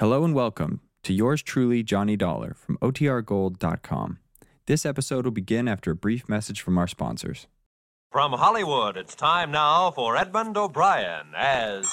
Hello and welcome to yours truly, Johnny Dollar from OTRGold.com. This episode will begin after a brief message from our sponsors. From Hollywood, it's time now for Edmund O'Brien as.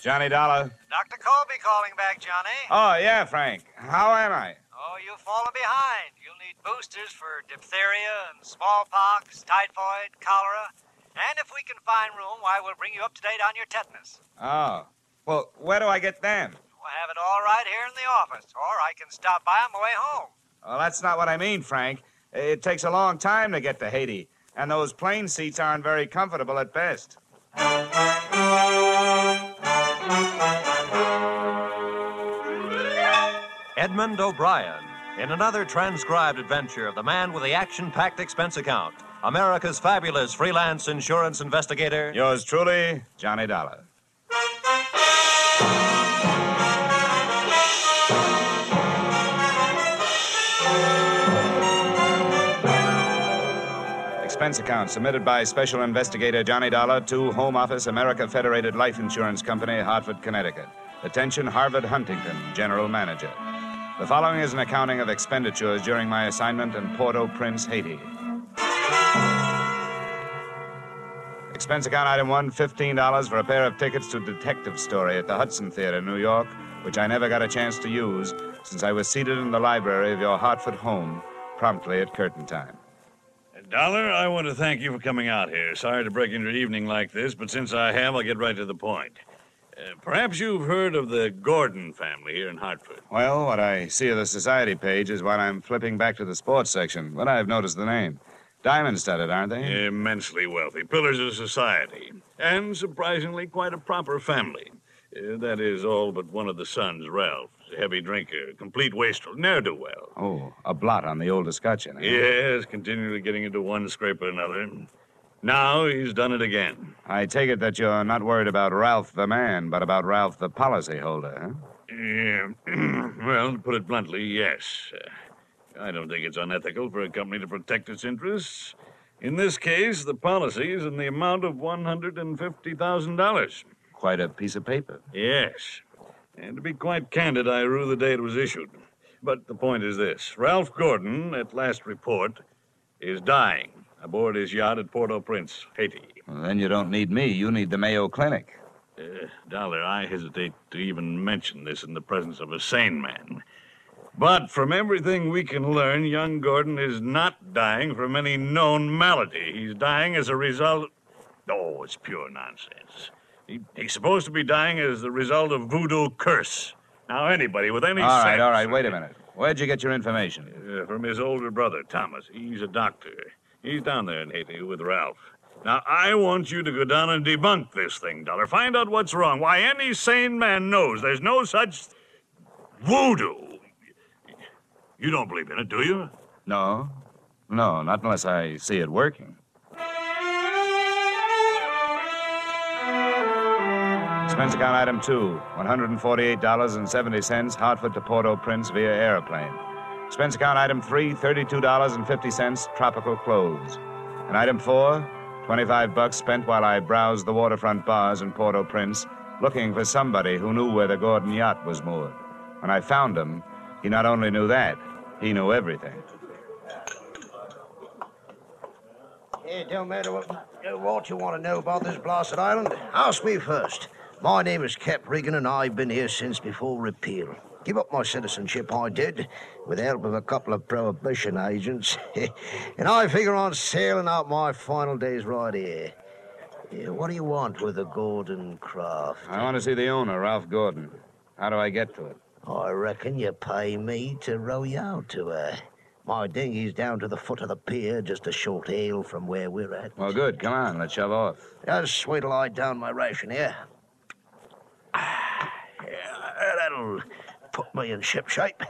Johnny Dollar. Dr. Colby calling back, Johnny. Oh, yeah, Frank. How am I? Oh, you've fallen behind. You'll need boosters for diphtheria and smallpox, typhoid, cholera. And if we can find room, why, we'll bring you up to date on your tetanus. Oh. Well, where do I get them? We'll have it all right here in the office, or I can stop by on my way home. Well, that's not what I mean, Frank. It takes a long time to get to Haiti, and those plane seats aren't very comfortable at best. Edmund O'Brien in another transcribed adventure of the man with the action packed expense account, America's fabulous freelance insurance investigator. Yours truly, Johnny Dollar. Expense account submitted by Special Investigator Johnny Dollar to Home Office, America Federated Life Insurance Company, Hartford, Connecticut. Attention, Harvard Huntington, General Manager. The following is an accounting of expenditures during my assignment in Port-au-Prince, Haiti. Expense account item one, $15 for a pair of tickets to Detective Story at the Hudson Theater, New York, which I never got a chance to use since I was seated in the library of your Hartford home promptly at curtain time. Dollar, I want to thank you for coming out here. Sorry to break into your evening like this, but since I have, I'll get right to the point. Uh, perhaps you've heard of the Gordon family here in Hartford. Well, what I see of the society page is what I'm flipping back to the sports section, but I've noticed the name. Diamond studded, aren't they? Immensely wealthy, pillars of society, and surprisingly quite a proper family. Uh, that is all but one of the sons, Ralph. A heavy drinker, complete wastrel, ne'er do well. Oh, a blot on the old escutcheon. eh? Yes, continually getting into one scrape or another. Now he's done it again. I take it that you're not worried about Ralph the man, but about Ralph the policyholder, huh? Yeah, well, to put it bluntly, yes. Uh, I don't think it's unethical for a company to protect its interests. In this case, the policy is in the amount of $150,000. Quite a piece of paper. Yes. And to be quite candid, I rue the day it was issued. But the point is this Ralph Gordon, at last report, is dying aboard his yacht at Port au Prince, Haiti. Well, then you don't need me. You need the Mayo Clinic. Uh, Dollar, I hesitate to even mention this in the presence of a sane man. But from everything we can learn, young Gordon is not dying from any known malady. He's dying as a result. Oh, it's pure nonsense. He, he's supposed to be dying as the result of voodoo curse. Now, anybody with any. All right, all right, wait a minute. Where'd you get your information? Uh, from his older brother, Thomas. He's a doctor. He's down there in Haiti with Ralph. Now, I want you to go down and debunk this thing, Dollar. Find out what's wrong. Why, any sane man knows there's no such voodoo. You don't believe in it, do you? No. No, not unless I see it working. Expense account item two $148.70, Hartford to Port au Prince via airplane. Expense account item three $32.50, tropical clothes. And item four 25 bucks spent while I browsed the waterfront bars in Port au Prince looking for somebody who knew where the Gordon yacht was moored. When I found him, he not only knew that, he knew everything. It don't matter what, uh, what you want to know about this blasted island. Ask me first. My name is Cap Regan, and I've been here since before repeal. Give up my citizenship, I did, with the help of a couple of prohibition agents. and I figure on sailing out my final days right here. Yeah, what do you want with the Gordon craft? I want to see the owner, Ralph Gordon. How do I get to it? I reckon you pay me to row you out to her. My dinghy's down to the foot of the pier, just a short hail from where we're at. Well, good. Come on, let's shove off. Just till I down my ration here. Yeah, that'll put me in ship shape.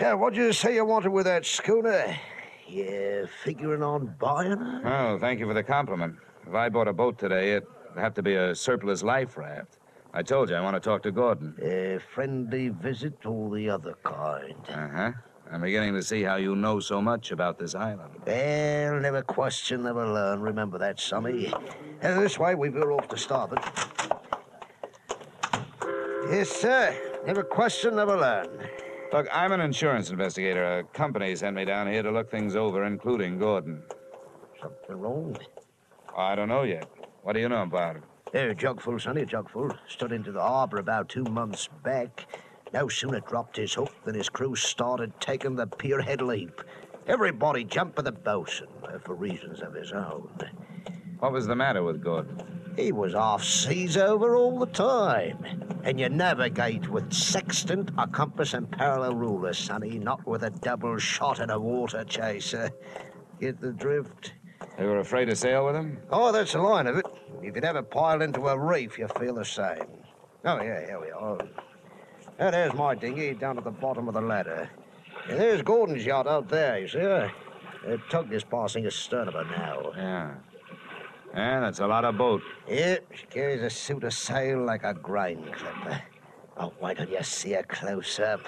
Yeah, what'd you say you wanted with that schooner? You figuring on buying her? Oh, thank you for the compliment. If I bought a boat today, it'd have to be a surplus life raft. I told you I want to talk to Gordon. A friendly visit or the other kind? Uh huh. I'm beginning to see how you know so much about this island. Well, never question, never learn. Remember that, Sonny. Uh, this way, we veer off to starboard. Yes, sir. Never question, never learn. Look, I'm an insurance investigator. A company sent me down here to look things over, including Gordon. Something wrong? I don't know yet. What do you know about it? There, jugful, sonny, jugful. Stood into the harbor about two months back. No sooner dropped his hook than his crew started taking the pierhead leap. Everybody jumped for the bosun, for reasons of his own. What was the matter with Gordon? He was off seas over all the time. And you navigate with sextant, a compass, and parallel ruler, sonny, not with a double shot and a water chaser. Get the drift? They were afraid to sail with him? Oh, that's the line of it. If you'd ever pile into a reef, you feel the same. Oh, yeah, here we are. Now, there's my dinghy down at the bottom of the ladder. And there's Gordon's yacht out there, you see her? The tug is passing astern of her now. Yeah. Yeah, that's a lot of boat. Yep, she carries a suit of sail like a grain clipper. Oh, why don't you see her close up?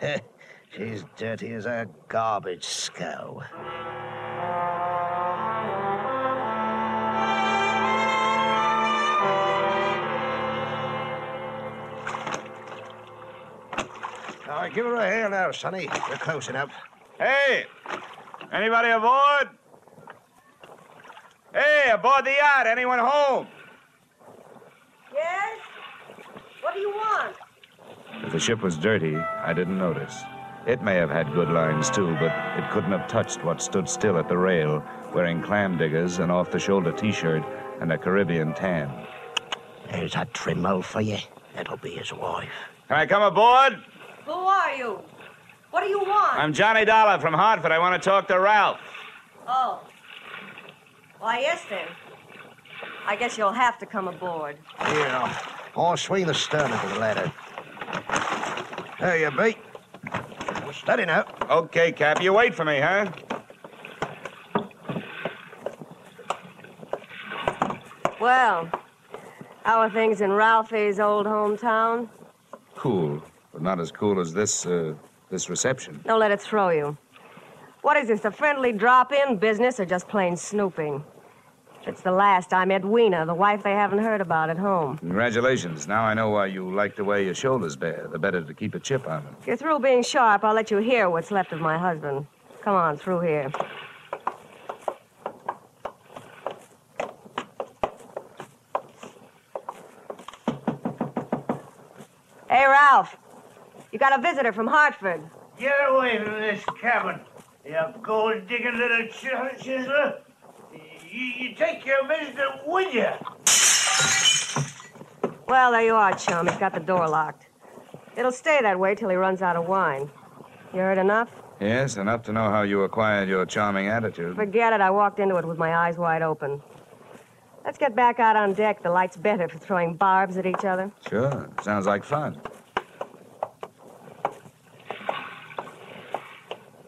She's dirty as a garbage scow. All right, give her a hail now, Sonny. We're close enough. Hey! Anybody aboard? Hey, aboard the yacht. Anyone home? Yes? What do you want? If the ship was dirty, I didn't notice. It may have had good lines, too, but it couldn't have touched what stood still at the rail, wearing clam diggers, an off the shoulder t shirt, and a Caribbean tan. There's a trimmo for you. That'll be his wife. Can I come aboard? Who are you? What do you want? I'm Johnny Dollar from Hartford. I want to talk to Ralph. Oh. Why, yes, then. I guess you'll have to come aboard. Yeah. I'll swing the stern into the ladder. There you be. Steady now. Okay, Cap. You wait for me, huh? Well, how are things in Ralphie's old hometown? Cool, but not as cool as this, uh, this reception. Don't let it throw you. What is this, a friendly drop-in business or just plain snooping? It's the last I met Weena, the wife they haven't heard about at home. Congratulations. Now I know why you like the way your shoulders bear. The better to keep a chip on them. If you're through being sharp, I'll let you hear what's left of my husband. Come on, through here. Hey, Ralph. You got a visitor from Hartford. Get away from this cabin, you gold digging little ch- chiseler. You, you take your visitor with you. Well, there you are, chum. He's got the door locked. It'll stay that way till he runs out of wine. You heard enough? Yes, enough to know how you acquired your charming attitude. Forget it. I walked into it with my eyes wide open. Let's get back out on deck. The light's better for throwing barbs at each other. Sure. Sounds like fun.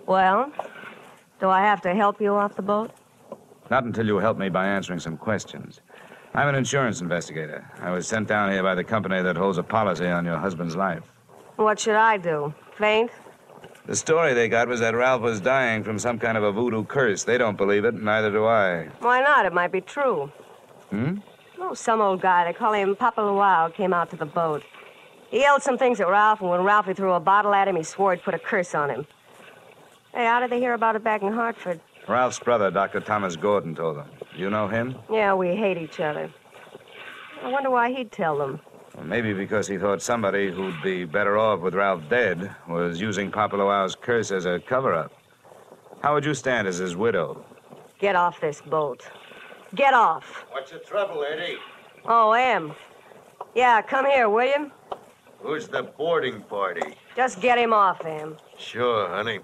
Well, do I have to help you off the boat? Not until you help me by answering some questions. I'm an insurance investigator. I was sent down here by the company that holds a policy on your husband's life. What should I do? Faint? The story they got was that Ralph was dying from some kind of a voodoo curse. They don't believe it, neither do I. Why not? It might be true. Hmm? Oh, some old guy, they call him Papa Luau, came out to the boat. He yelled some things at Ralph, and when Ralphie threw a bottle at him, he swore he'd put a curse on him. Hey, how did they hear about it back in Hartford? Ralph's brother, Dr. Thomas Gordon, told them. You know him? Yeah, we hate each other. I wonder why he'd tell them. Well, maybe because he thought somebody who'd be better off with Ralph dead was using Papa Luau's curse as a cover up. How would you stand as his widow? Get off this boat. Get off. What's the trouble, Eddie? Oh, Em. Yeah, come here, will you? Who's the boarding party? Just get him off, Em. Sure, honey.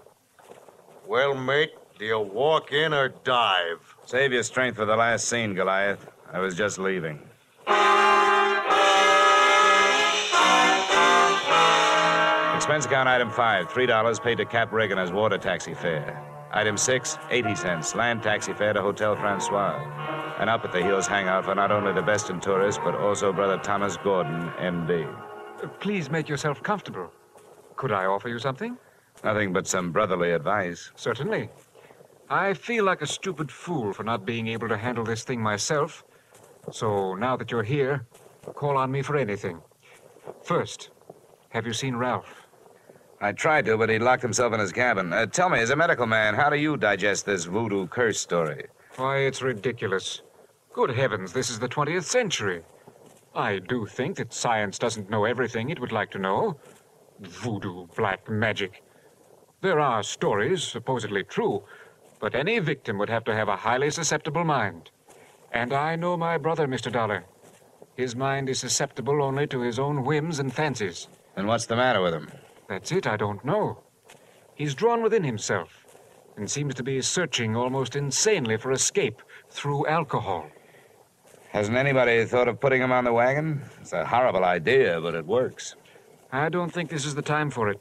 Well, mate, do you walk in or dive? Save your strength for the last scene, Goliath. I was just leaving. Expense account item five, $3 paid to Cap Reagan as water taxi fare. Item six, 80 cents, land taxi fare to Hotel Francois. And up at the Hills hangout for not only the best in tourists, but also Brother Thomas Gordon, M.D. Please make yourself comfortable. Could I offer you something? Nothing but some brotherly advice. Certainly. I feel like a stupid fool for not being able to handle this thing myself. So now that you're here, call on me for anything. First, Have you seen Ralph? I tried to, but he locked himself in his cabin. Uh, tell me, as a medical man, how do you digest this voodoo curse story? Why, it's ridiculous. Good heavens, this is the 20th century. I do think that science doesn't know everything it would like to know. Voodoo, black magic. There are stories, supposedly true, but any victim would have to have a highly susceptible mind. And I know my brother, Mr. Dollar. His mind is susceptible only to his own whims and fancies. And what's the matter with him? That's it, I don't know. He's drawn within himself and seems to be searching almost insanely for escape through alcohol. Hasn't anybody thought of putting him on the wagon? It's a horrible idea, but it works. I don't think this is the time for it.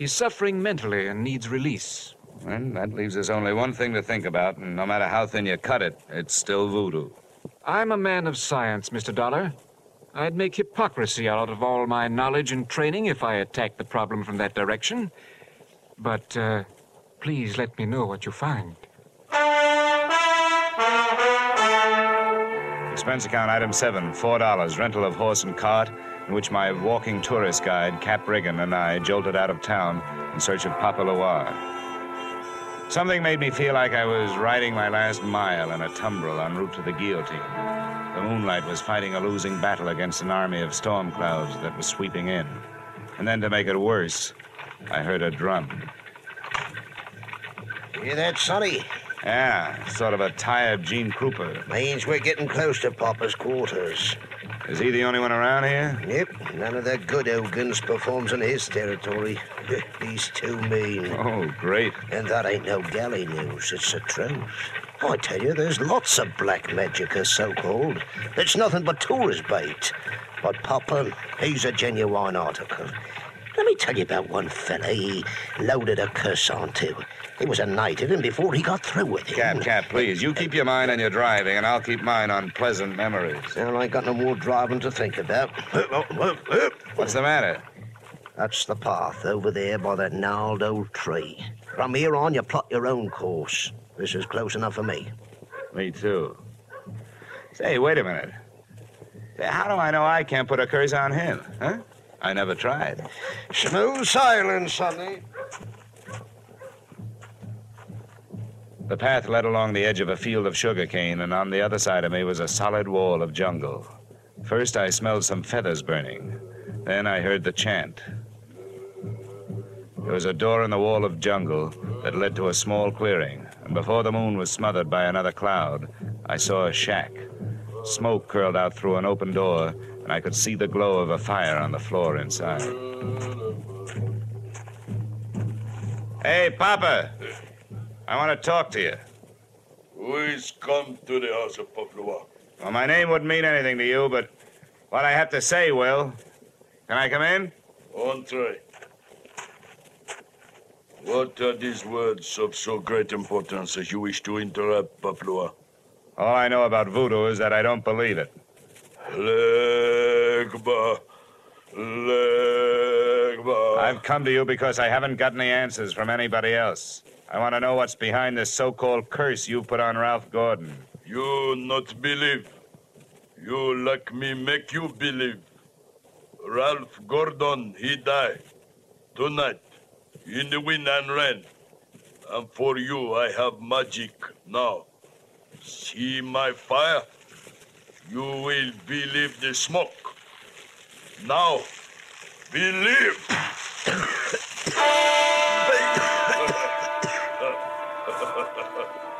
He's suffering mentally and needs release. Well, that leaves us only one thing to think about, and no matter how thin you cut it, it's still voodoo. I'm a man of science, Mr. Dollar. I'd make hypocrisy out of all my knowledge and training if I attacked the problem from that direction. But, uh, please let me know what you find. Expense account item seven, four dollars, rental of horse and cart, in which my walking tourist guide, Cap Riggin, and I jolted out of town in search of Papa Loire. Something made me feel like I was riding my last mile in a tumbril en route to the guillotine. The moonlight was fighting a losing battle against an army of storm clouds that was sweeping in. And then to make it worse, I heard a drum. Hear that, Sonny? Yeah, sort of a tired Gene Krupa. Means we're getting close to Papa's quarters. Is he the only one around here? Yep, none of the good Ogans performs in his territory. He's too mean. Oh, great. And that ain't no galley news, it's the truth. I tell you, there's lots of black magic, so-called. It's nothing but tourist bait. But Papa, he's a genuine article. Let me tell you about one fella he loaded a curse onto. He was a native, and before he got through with him... Cap, Cap, please. You keep your mind on your driving, and I'll keep mine on pleasant memories. Well, I ain't got no more driving to think about. What's the matter? That's the path over there by that gnarled old tree. From here on, you plot your own course. This is close enough for me. Me too. Say, wait a minute. Say, How do I know I can't put a curse on him, huh? I never tried. Smooth sailing, Sonny. The path led along the edge of a field of sugarcane, and on the other side of me was a solid wall of jungle. First, I smelled some feathers burning. Then I heard the chant. There was a door in the wall of jungle that led to a small clearing, and before the moon was smothered by another cloud, I saw a shack. Smoke curled out through an open door, and I could see the glow of a fire on the floor inside. Hey, Papa! I want to talk to you. Who is come to the house of Papua? Well, my name wouldn't mean anything to you, but what I have to say will. Can I come in? Entree. What are these words of so great importance that you wish to interrupt, Papua? All I know about voodoo is that I don't believe it. Legba. Legba. I've come to you because I haven't got any answers from anybody else. I want to know what's behind this so-called curse you put on Ralph Gordon. You not believe. You like me make you believe. Ralph Gordon, he die. Tonight. In the wind and rain. And for you, I have magic now. See my fire? You will believe the smoke. Now, believe.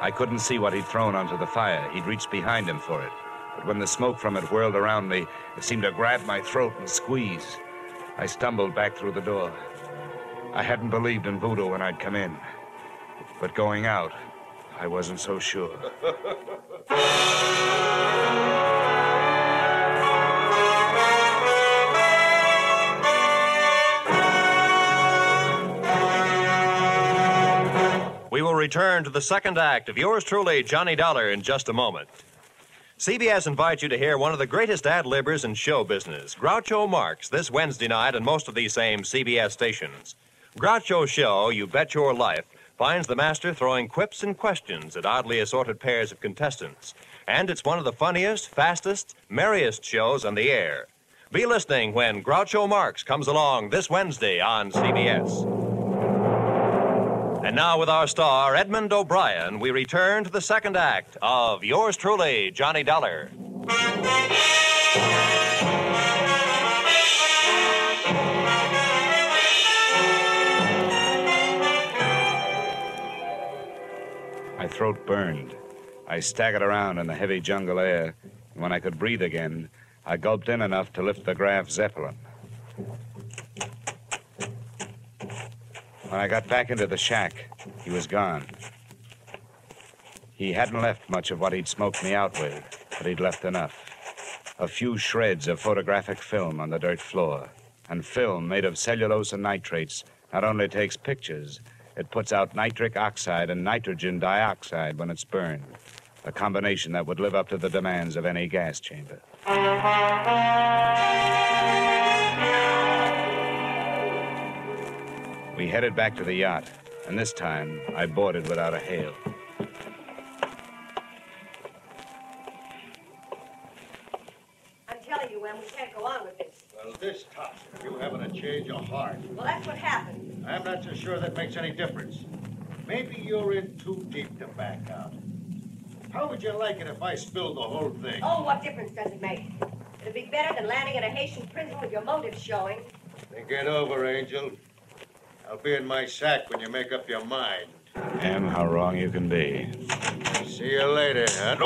I couldn't see what he'd thrown onto the fire. He'd reached behind him for it. But when the smoke from it whirled around me, it seemed to grab my throat and squeeze. I stumbled back through the door. I hadn't believed in voodoo when I'd come in. But going out, I wasn't so sure. We will return to the second act of yours truly, Johnny Dollar, in just a moment. CBS invites you to hear one of the greatest ad libbers in show business, Groucho Marx, this Wednesday night on most of these same CBS stations. Groucho's show, You Bet Your Life, finds the master throwing quips and questions at oddly assorted pairs of contestants. And it's one of the funniest, fastest, merriest shows on the air. Be listening when Groucho Marx comes along this Wednesday on CBS. And now, with our star, Edmund O'Brien, we return to the second act of Yours Truly, Johnny Dollar. My throat burned. I staggered around in the heavy jungle air, and when I could breathe again, I gulped in enough to lift the Graf Zeppelin. When I got back into the shack, he was gone. He hadn't left much of what he'd smoked me out with, but he'd left enough. A few shreds of photographic film on the dirt floor. And film made of cellulose and nitrates not only takes pictures, it puts out nitric oxide and nitrogen dioxide when it's burned. A combination that would live up to the demands of any gas chamber. We headed back to the yacht, and this time I boarded without a hail. I'm telling you, Em, we can't go on with this. Well, this tops it. You having a change of heart. Well, that's what happened. I'm not so sure that makes any difference. Maybe you're in too deep to back out. How would you like it if I spilled the whole thing? Oh, what difference does it make? It'd be better than landing in a Haitian prison with your motives showing. Think it over, Angel. I'll be in my sack when you make up your mind. Em, how wrong you can be. See you later, huh?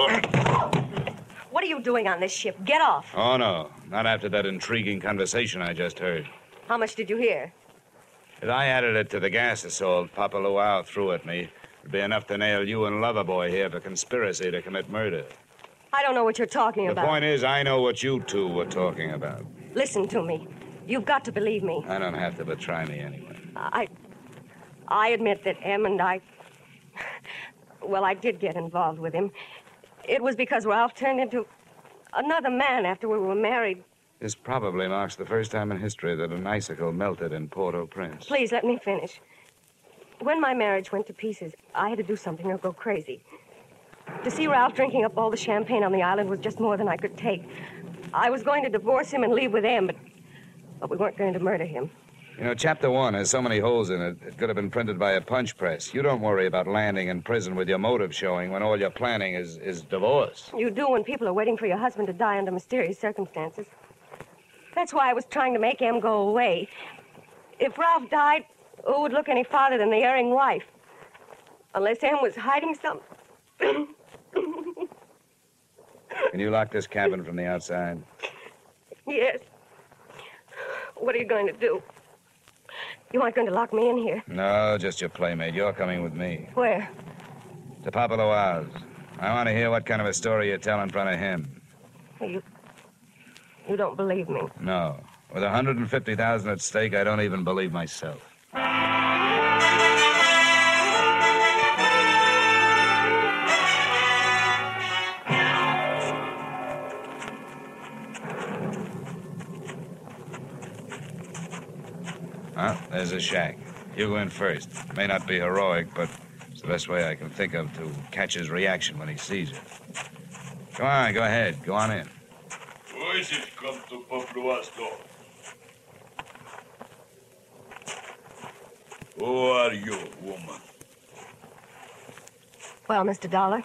What are you doing on this ship? Get off. Oh, no. Not after that intriguing conversation I just heard. How much did you hear? If I added it to the gas assault Papa Luau threw at me, it'd be enough to nail you and Loverboy here for conspiracy to commit murder. I don't know what you're talking The about. The point is, I know what you two were talking about. Listen to me. You've got to believe me. I don't have to, but try me anyway. I. I admit that Em and I. Well, I did get involved with him. It was because Ralph turned into another man after we were married. This probably marks the first time in history that an icicle melted in Port-au-Prince. Please let me finish. When my marriage went to pieces, I had to do something or go crazy. To see Ralph drinking up all the champagne on the island was just more than I could take. I was going to divorce him and leave with Em, but, but we weren't going to murder him. You know, chapter one has so many holes in it, it could have been printed by a punch press. You don't worry about landing in prison with your motive showing when all you're planning is, is divorce. You do when people are waiting for your husband to die under mysterious circumstances. That's why I was trying to make Em go away. If Ralph died, who would look any farther than the erring wife? Unless Em was hiding something. Can you lock this cabin from the outside? yes. What are you going to do? You aren't going to lock me in here. No, just your playmate. You're coming with me. Where? To Papa Luau's. I want to hear what kind of a story you tell in front of him. You. You don't believe me. No. With 150,000 at stake, I don't even believe myself. There's a shack. You go in first. May not be heroic, but it's the best way I can think of to catch his reaction when he sees it. Come on, go ahead. Go on in. Who is it come to Paplua's door? Who are you, woman? Well, Mr. Dollar,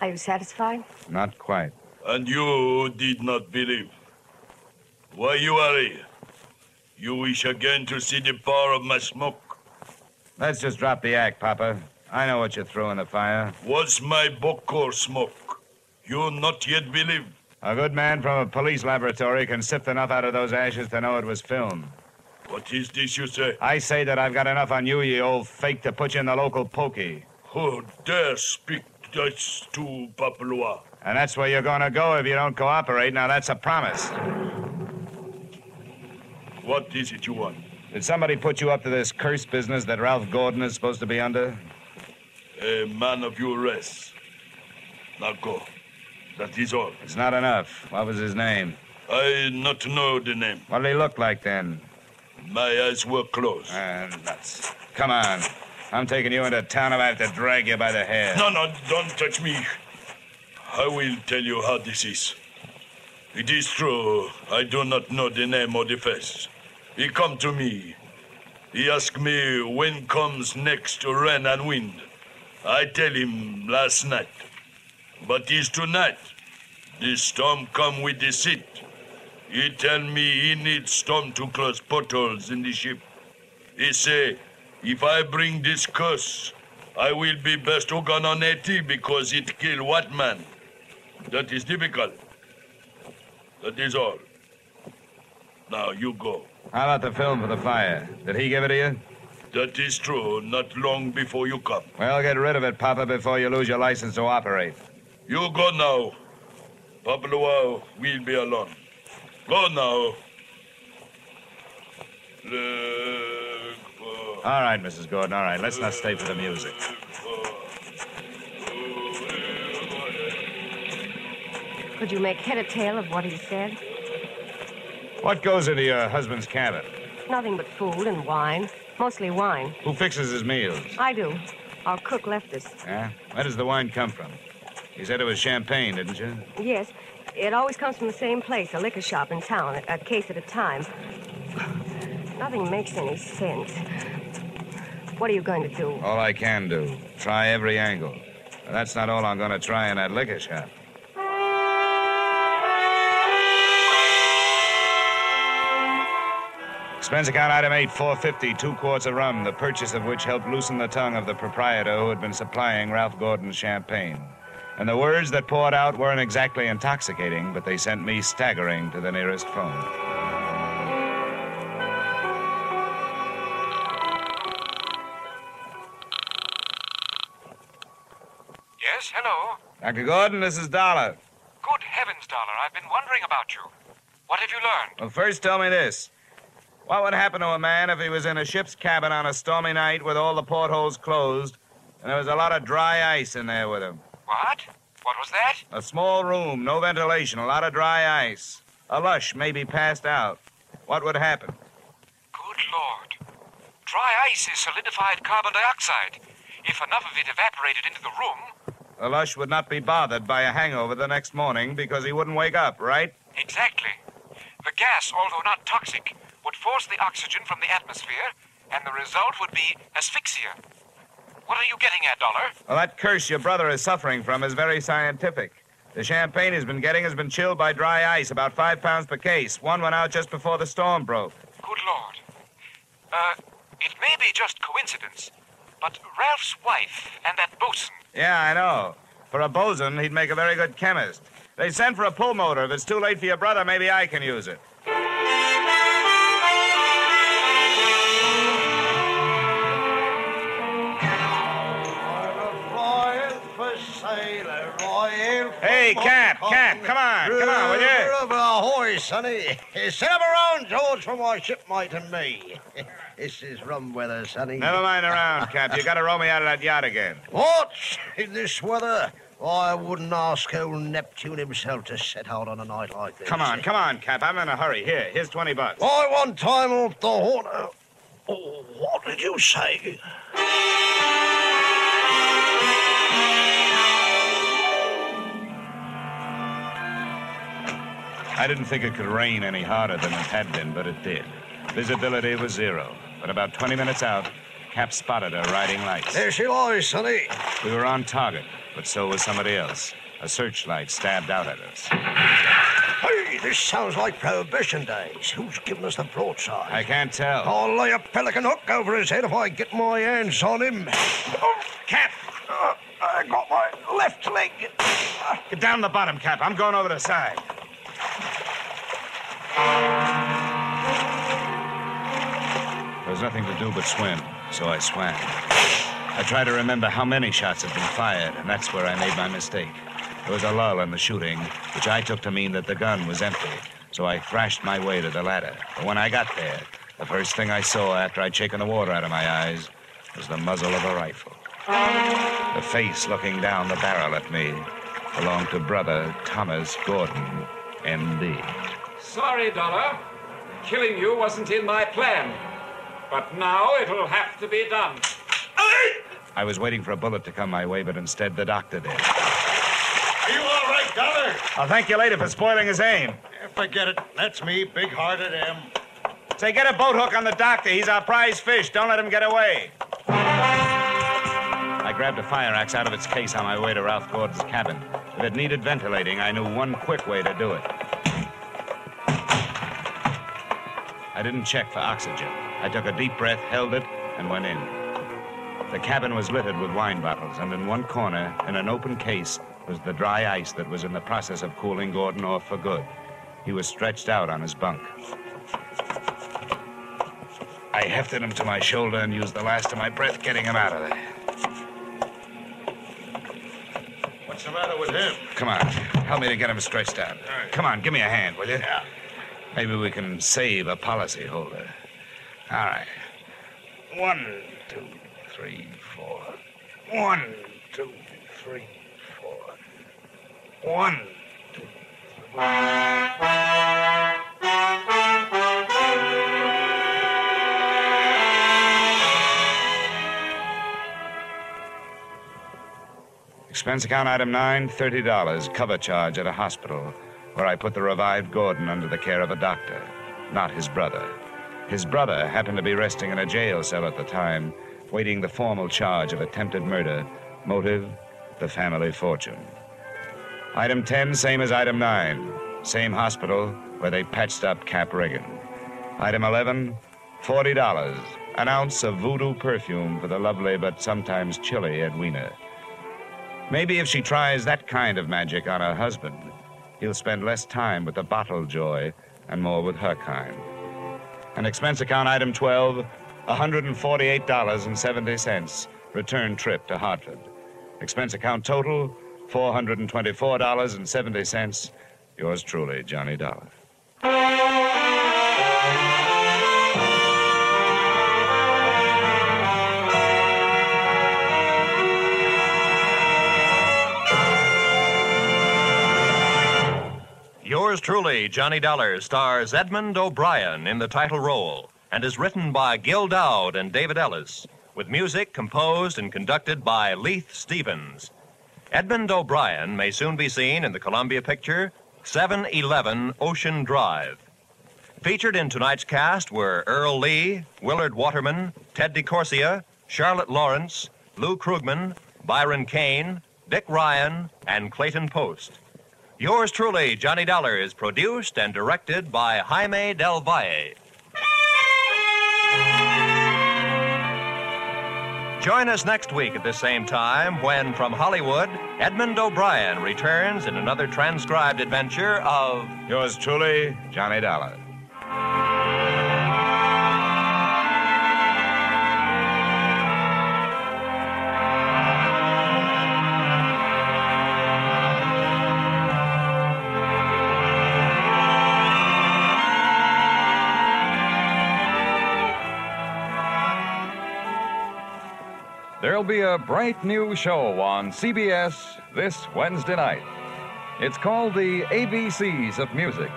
are you satisfied? Not quite. And you did not believe. Why you are here? You wish again to see the power of my smoke? Let's just drop the act, Papa. I know what you threw in the fire. Was my Bokor smoke? You not yet believe? A good man from a police laboratory can sift enough out of those ashes to know it was film. What is this you say? I say that I've got enough on you, you old fake, to put you in the local pokey. Who dare speak thus to Papua? And that's where you're going to go if you don't cooperate. Now, that's a promise. What is it you want? Did somebody put you up to this cursed business that Ralph Gordon is supposed to be under? A man of your race. Now go. That is all. It's not enough. What was his name? I not know the name. What did he look like then? My eyes were closed. And nuts. Come on. I'm taking you into town if I have to drag you by the hair. No, no, don't touch me. I will tell you how this is. It is true. I do not know the name or the face. He come to me. He ask me when comes next to rain and wind. I tell him last night. But it's tonight. The storm come with the seat. He tell me he need storm to close portholes in the ship. He say, if I bring this curse, I will be best Ogan on Haiti because it kill what man? That is difficult. That is all. Now you go. How about the film for the fire? Did he give it to you? That is true. Not long before you come. Well, get rid of it, Papa, before you lose your license to operate. You go now. Papa Luau will be alone. Go now. All right, Mrs. Gordon, all right. Let's not stay for the music. Could you make head or tail of what he said? What goes into your husband's cabin? Nothing but food and wine. Mostly wine. Who fixes his meals? I do. Our cook left us. Yeah? Where does the wine come from? You said it was champagne, didn't you? Yes, it always comes from the same place, a liquor shop in town, a case at a time. Nothing makes any sense. What are you going to do? All I can do. Try every angle. But that's not all I'm going to try in that liquor shop. Expense account item 8, 450, two quarts of rum, the purchase of which helped loosen the tongue of the proprietor who had been supplying Ralph Gordon's champagne. And the words that poured out weren't exactly intoxicating, but they sent me staggering to the nearest phone. Yes, hello. Dr. Gordon, this is Dollar. Good heavens, Dollar. I've been wondering about you. What have you learned? Well, first tell me this. What would happen to a man if he was in a ship's cabin on a stormy night with all the portholes closed and there was a lot of dry ice in there with him? What? What was that? A small room, no ventilation, a lot of dry ice. A lush, maybe passed out. What would happen? Good Lord. Dry ice is solidified carbon dioxide. If enough of it evaporated into the room. The lush would not be bothered by a hangover the next morning because he wouldn't wake up, right? Exactly. The gas, although not toxic, would force the oxygen from the atmosphere, and the result would be asphyxia. What are you getting at, Dollar? Well, that curse your brother is suffering from is very scientific. The champagne he's been getting has been chilled by dry ice, about five pounds per case. One went out just before the storm broke. Good Lord. Uh, it may be just coincidence, but Ralph's wife and that bosun. Yeah, I know. For a bosun, he'd make a very good chemist. They sent for a pulmotor. If it's too late for your brother, maybe I can use it. Hey, oh, Cap, oh, Cap, oh. come on, come on, will you? Ahoy, sonny. Sit up around, George, for my shipmate and me. this is rum weather, sonny. Never mind around, Cap. You've gotta row me out of that yacht again. What? In this weather? I wouldn't ask old Neptune himself to set out on a night like this. Come on, come on, Cap. I'm in a hurry. Here, here's 20 bucks. I want time off the horn. Oh, what did you say? I didn't think it could rain any harder than it had been, but it did. Visibility was zero. But about 20 minutes out, Cap spotted her riding lights. There she lies, sonny. We were on target, but so was somebody else. A searchlight stabbed out at us. Hey, this sounds like Prohibition days. Who's giving us the broadside? I can't tell. I'll lay a pelican hook over his head if I get my hands on him. Oh, Cap! Uh, I got my left leg. Get down the bottom, Cap. I'm going over the side. There was nothing to do but swim, so I swam. I tried to remember how many shots had been fired, and that's where I made my mistake. There was a lull in the shooting, which I took to mean that the gun was empty, so I thrashed my way to the ladder. But when I got there, the first thing I saw after I'd shaken the water out of my eyes was the muzzle of a rifle. The face looking down the barrel at me belonged to brother Thomas Gordon, M.D. Sorry, Dollar. Killing you wasn't in my plan. But now it'll have to be done. I was waiting for a bullet to come my way, but instead the doctor did. Are you all right, Dollar? I'll thank you later for spoiling his aim. Yeah, forget it. That's me, big-hearted Em. Say, get a boat hook on the doctor. He's our prize fish. Don't let him get away. I grabbed a fire axe out of its case on my way to Ralph Gordon's cabin. If it needed ventilating, I knew one quick way to do it. I didn't check for oxygen. I took a deep breath, held it, and went in. The cabin was littered with wine bottles, and in one corner, in an open case, was the dry ice that was in the process of cooling Gordon off for good. He was stretched out on his bunk. I hefted him to my shoulder and used the last of my breath getting him out of there. What's the matter with him? Come on, help me to get him stretched out. Come on, give me a hand, will you? Yeah. Maybe we can save a policyholder. All right. One, two, three, four. One, two, three, four. One, two, Expense account item nine, $30. Cover charge at a hospital where I put the revived Gordon under the care of a doctor, not his brother. His brother happened to be resting in a jail cell at the time, waiting the formal charge of attempted murder. Motive, the family fortune. Item 10, same as item 9. Same hospital where they patched up Cap Reagan. Item 11, $40. An ounce of voodoo perfume for the lovely but sometimes chilly Edwina. Maybe if she tries that kind of magic on her husband, he'll spend less time with the bottle joy and more with her kind. An expense account item 12, $148.70. Return trip to Hartford. Expense account total, $424.70. Yours truly, Johnny Dollar. Truly, Johnny Dollar, stars Edmund O'Brien in the title role and is written by Gil Dowd and David Ellis, with music composed and conducted by Leith Stevens. Edmund O'Brien may soon be seen in the Columbia picture 711 Ocean Drive. Featured in tonight's cast were Earl Lee, Willard Waterman, Ted DeCorsia, Charlotte Lawrence, Lou Krugman, Byron Kane, Dick Ryan, and Clayton Post. Yours truly, Johnny Dollar, is produced and directed by Jaime Del Valle. Join us next week at the same time when, from Hollywood, Edmund O'Brien returns in another transcribed adventure of Yours truly, Johnny Dollar. There'll be a bright new show on CBS this Wednesday night. It's called The ABCs of Music,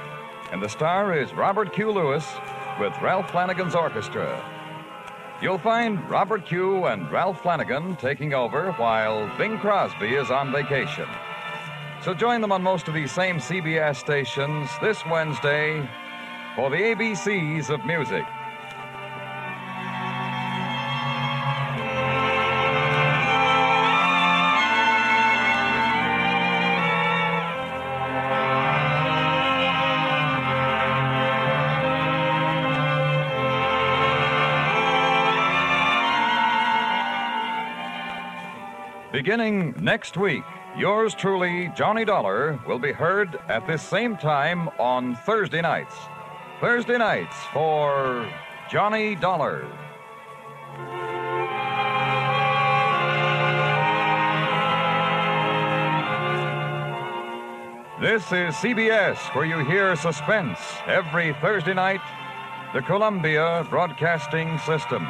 and the star is Robert Q. Lewis with Ralph Flanagan's orchestra. You'll find Robert Q. and Ralph Flanagan taking over while Bing Crosby is on vacation. So join them on most of these same CBS stations this Wednesday for the ABCs of Music. Beginning next week, yours truly, Johnny Dollar, will be heard at this same time on Thursday nights. Thursday nights for Johnny Dollar. This is CBS, where you hear suspense every Thursday night, the Columbia Broadcasting System.